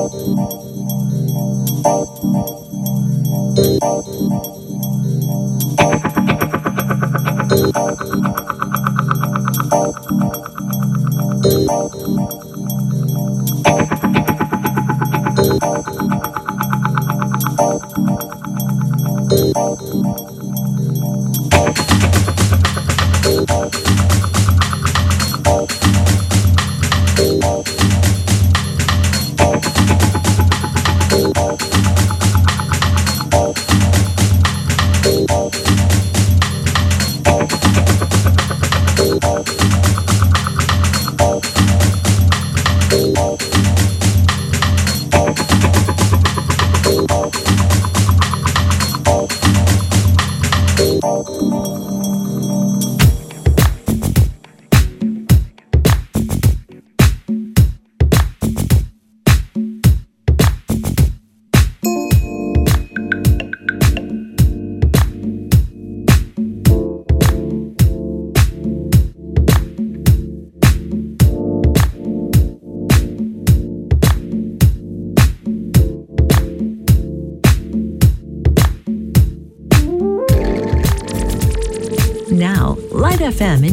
FM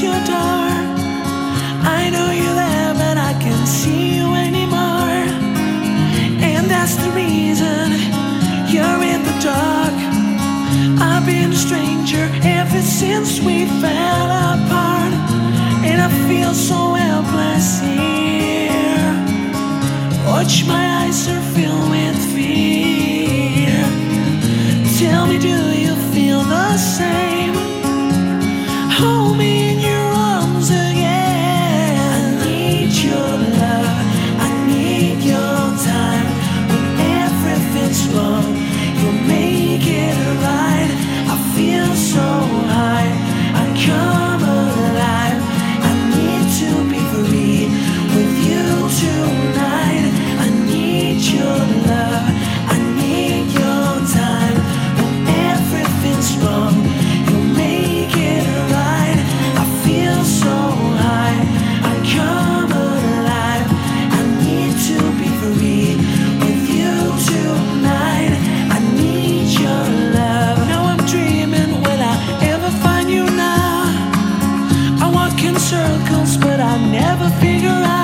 your door. I know you're there, but I can't see you anymore. And that's the reason you're in the dark. I've been a stranger ever since we fell apart. And I feel so helpless here. Watch my eyes are filled with fear. Tell me, do you feel the same? never figure out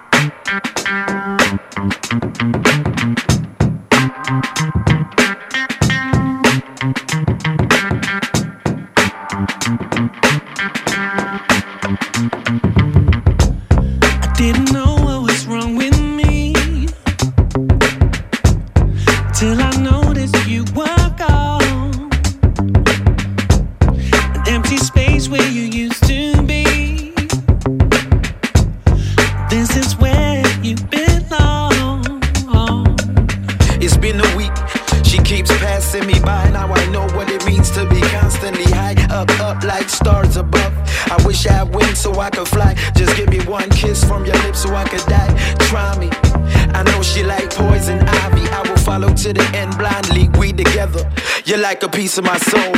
Thank you. piece of my soul.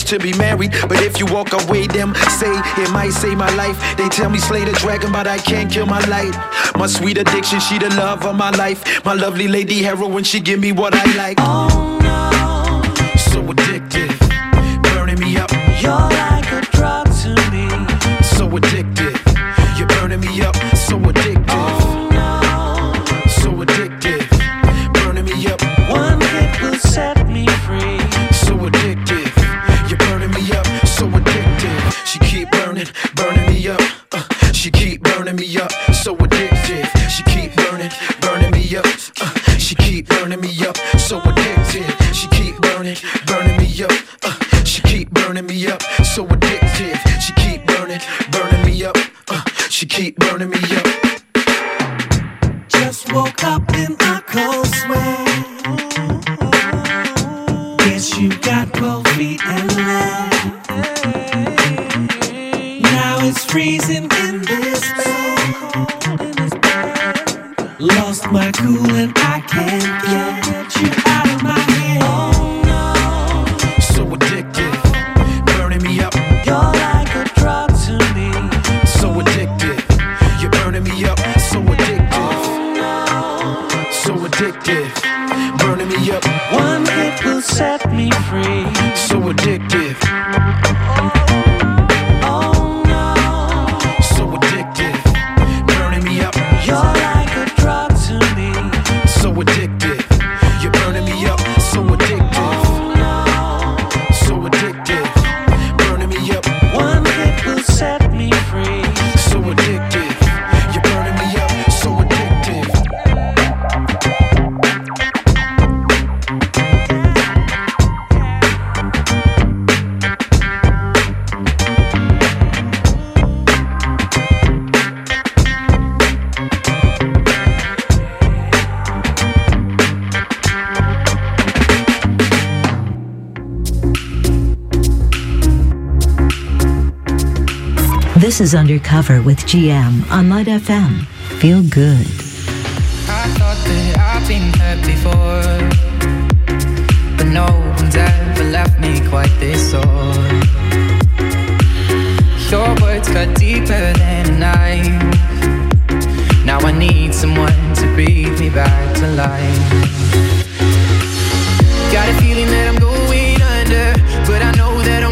To be married. But if you walk away, them say it might save my life. They tell me slay the dragon, but I can't kill my light. My sweet addiction, she the love of my life. My lovely lady heroine, she give me what I like. Oh no, so addictive, burning me up. You're like a drug to me. So addictive, This is Undercover with GM on Light FM. Feel good. I thought that I've been hurt before, but no one's ever left me quite this sore. Your words cut deeper than a knife. Now I need someone to breathe me back to life. Got a feeling that I'm going under, but I know that I'll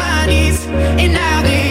my knees. And now that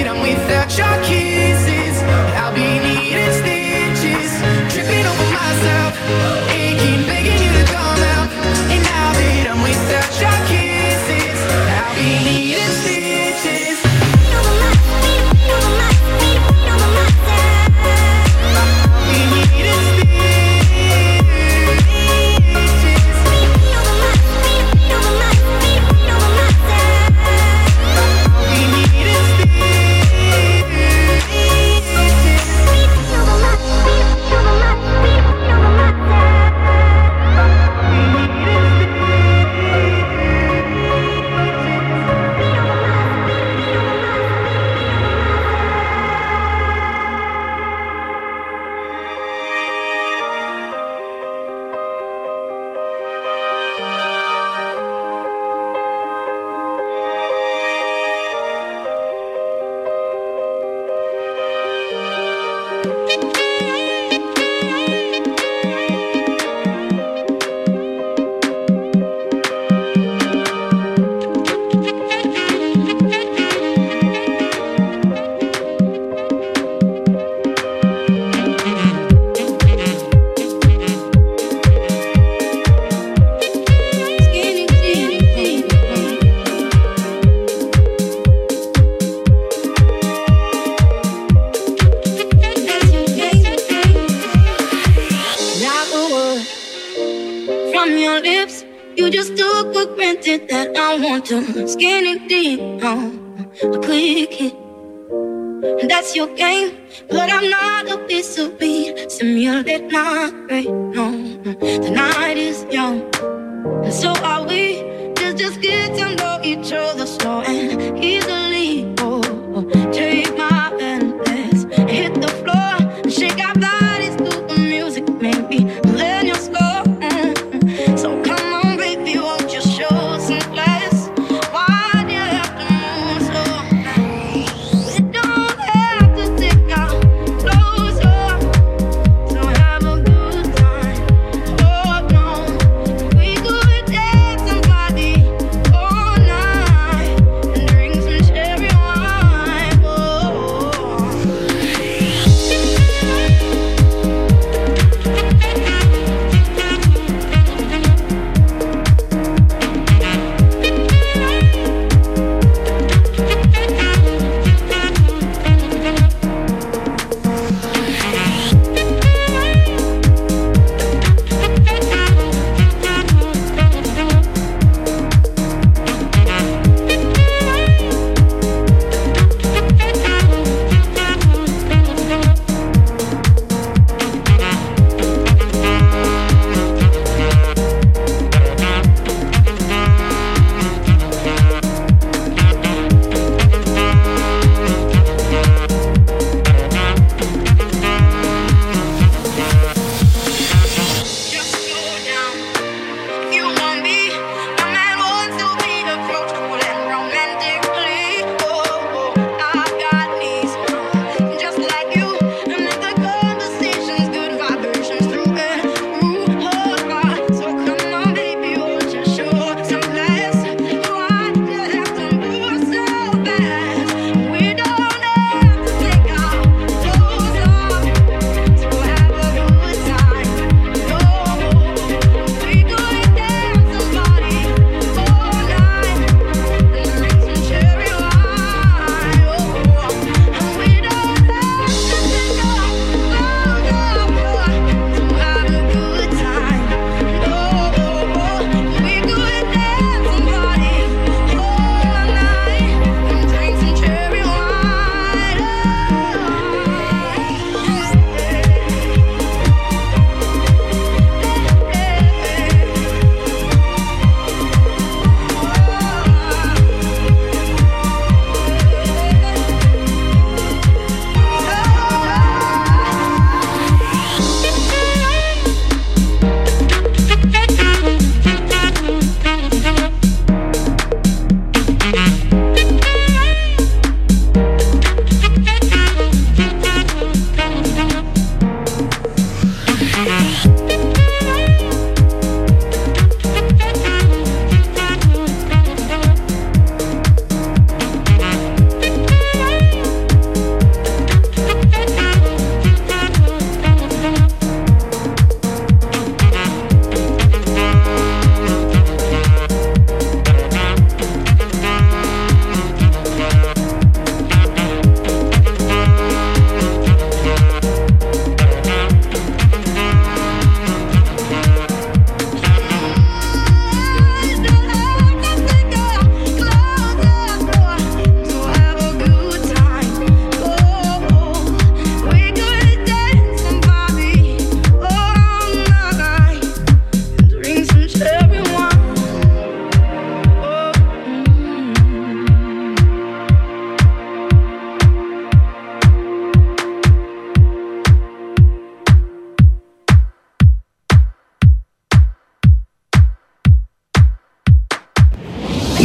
That's your game, but I'm not a piece of meat. simulate night. No, the night is young, and so are we. Just, just get to know each other slow and easily.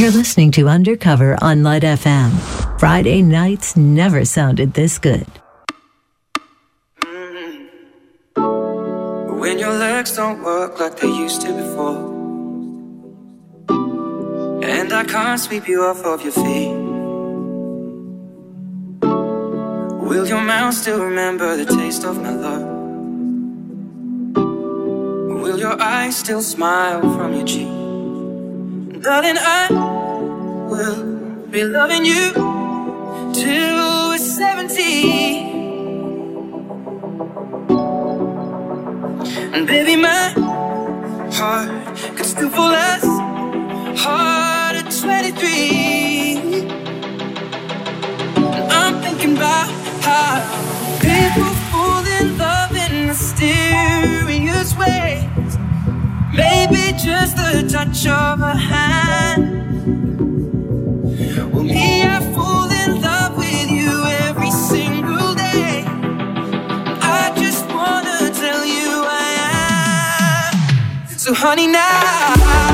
You're listening to Undercover on Light FM. Friday nights never sounded this good. Mm-hmm. When your legs don't work like they used to before, and I can't sweep you off of your feet. Will your mouth still remember the taste of my love? Will your eyes still smile from your cheek? Darling, I will be loving you till we're 70. And baby, my heart could still fall as hard at 23. And I'm thinking about how people fall in love in mysterious ways. Maybe just the touch of a hand. Well, me, I fall in love with you every single day. I just wanna tell you I am. So, honey, now.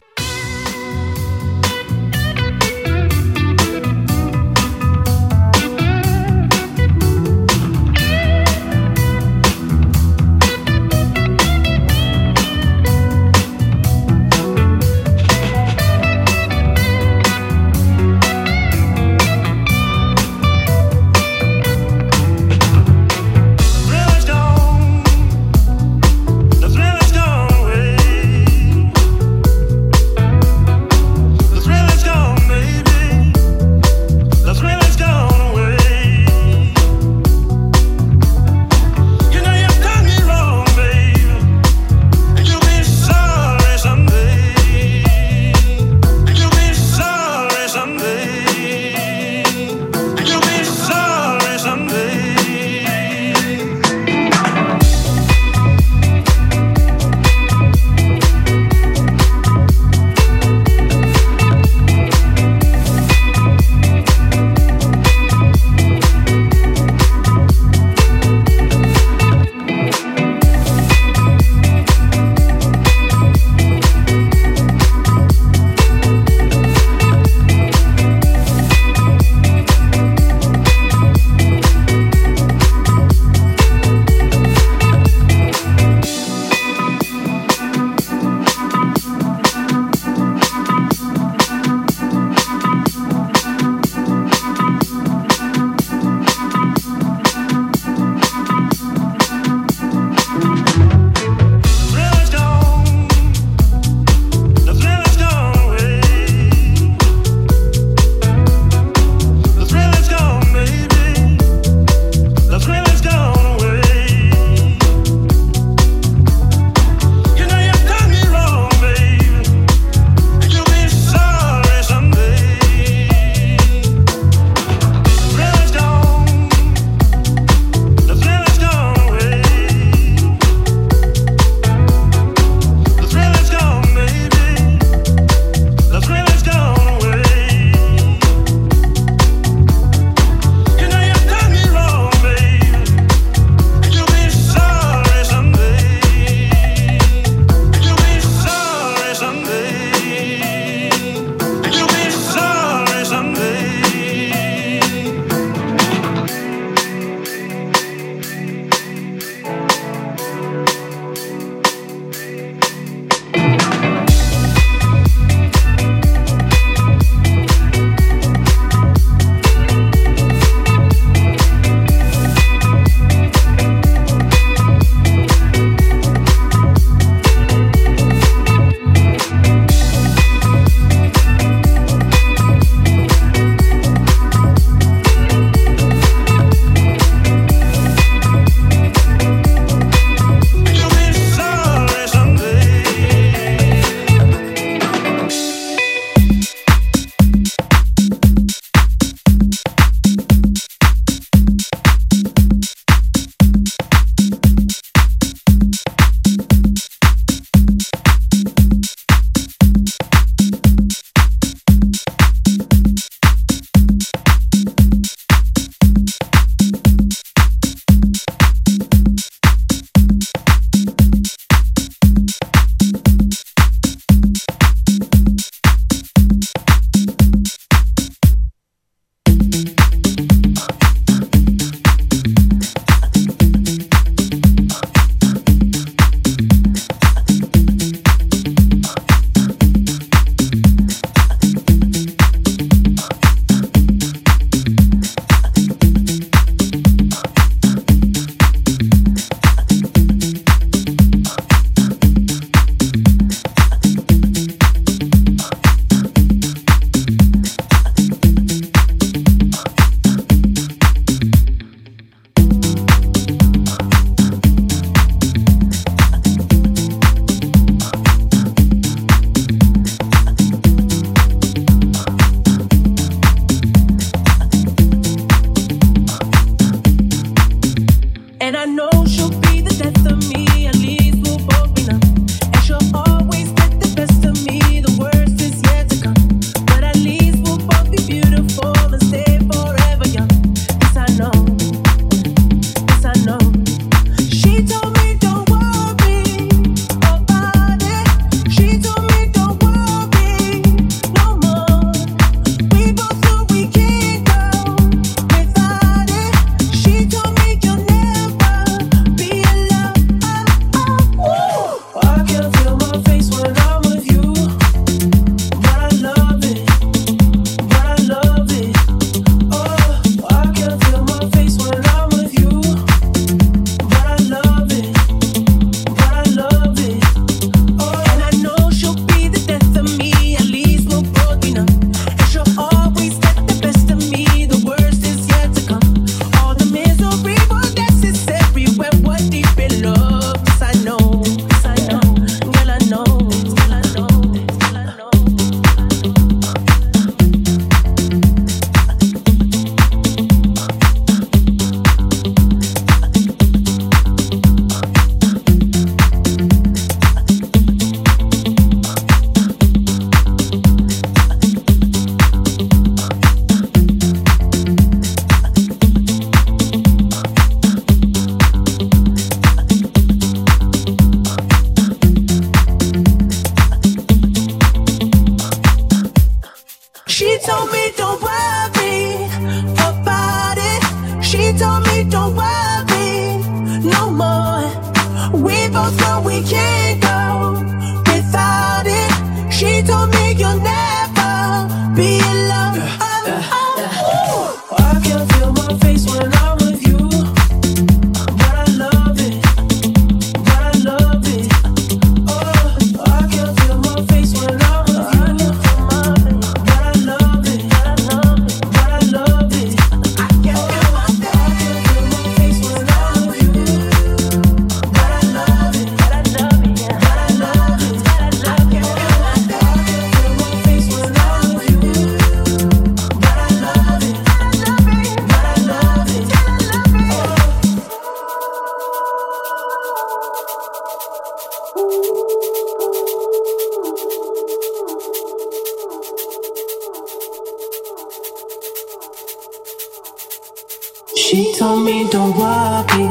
told me don't worry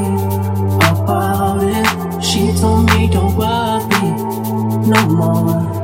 about it. She told me don't worry no more.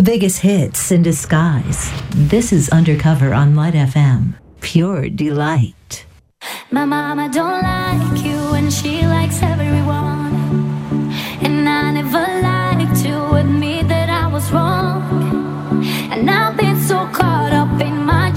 the biggest hits in disguise. This is Undercover on Light FM. Pure delight. My mama don't like you, and she likes everyone. And I never liked to admit that I was wrong. And I've been so caught up in my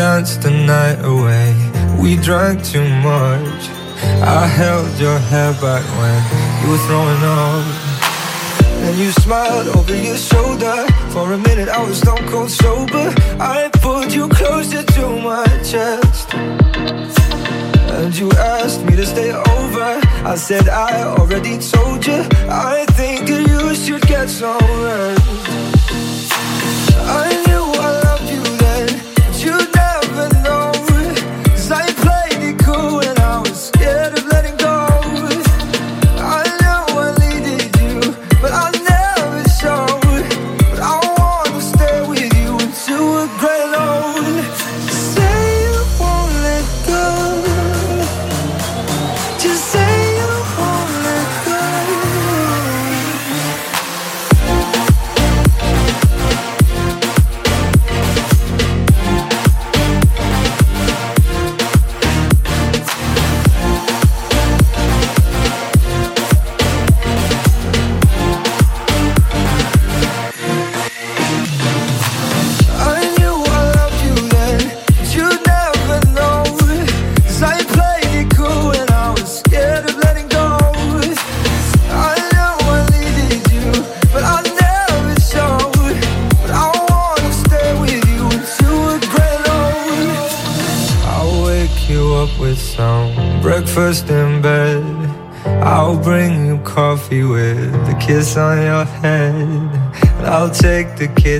danced the night away, we drank too much. I held your hair back when you were throwing up. And you smiled over your shoulder. For a minute, I was stone cold sober. I pulled you closer to my chest. And you asked me to stay over. I said I already told you. I think that you should get some rest.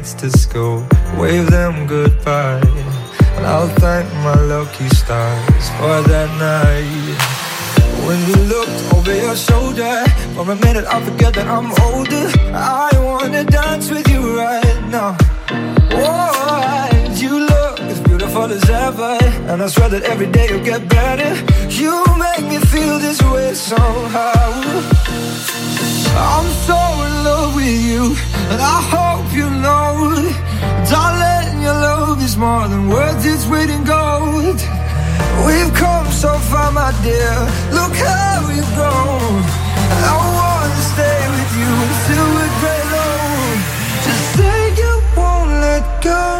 Kids to school, wave them goodbye. And I'll thank my lucky stars for that night. When you looked over your shoulder, for a minute I forget that I'm older. I wanna dance with you right now. Oh, you look as beautiful as ever, and I swear that every day you'll get better. You make me feel this way somehow. I'm so in love with you, and I hope you know, darling, your love is more than worth its weight in gold. We've come so far, my dear. Look how we've grown. I wanna stay with you until we're go. Just say you won't let go.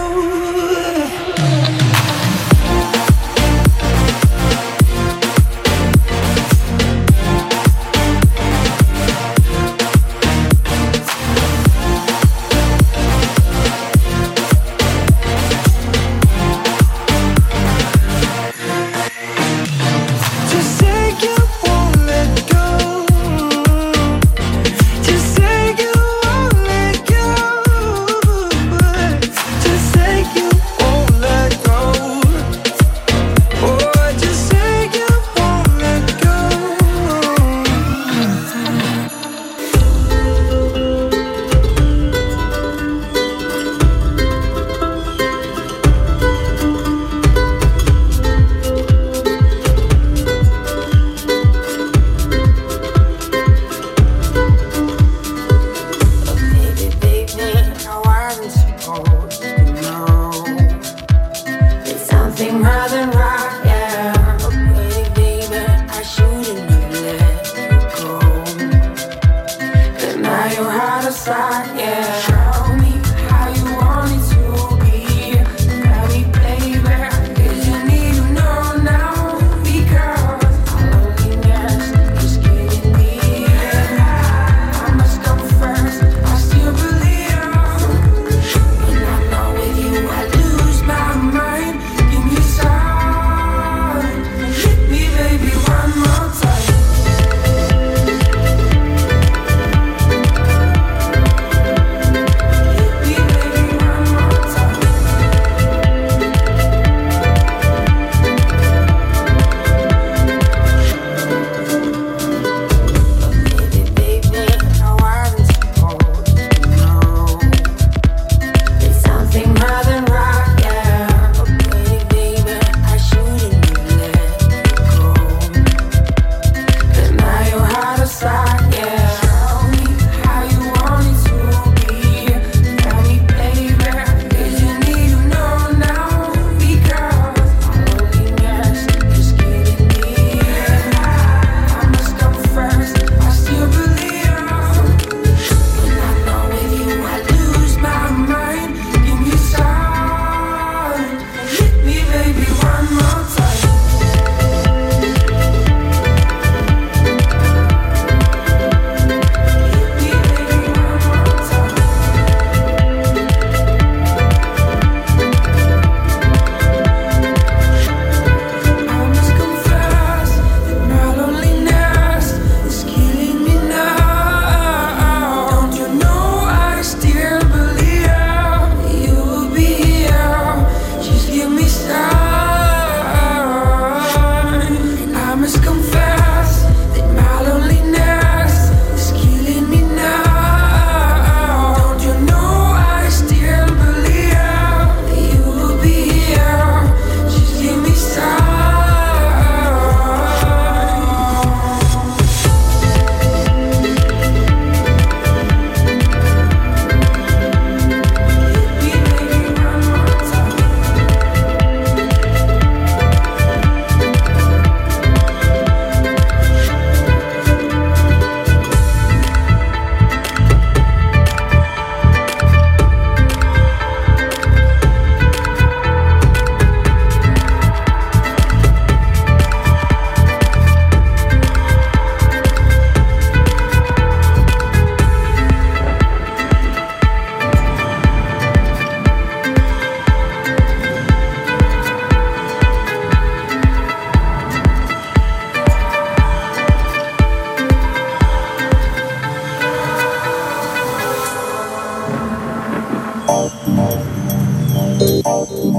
Thank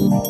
you.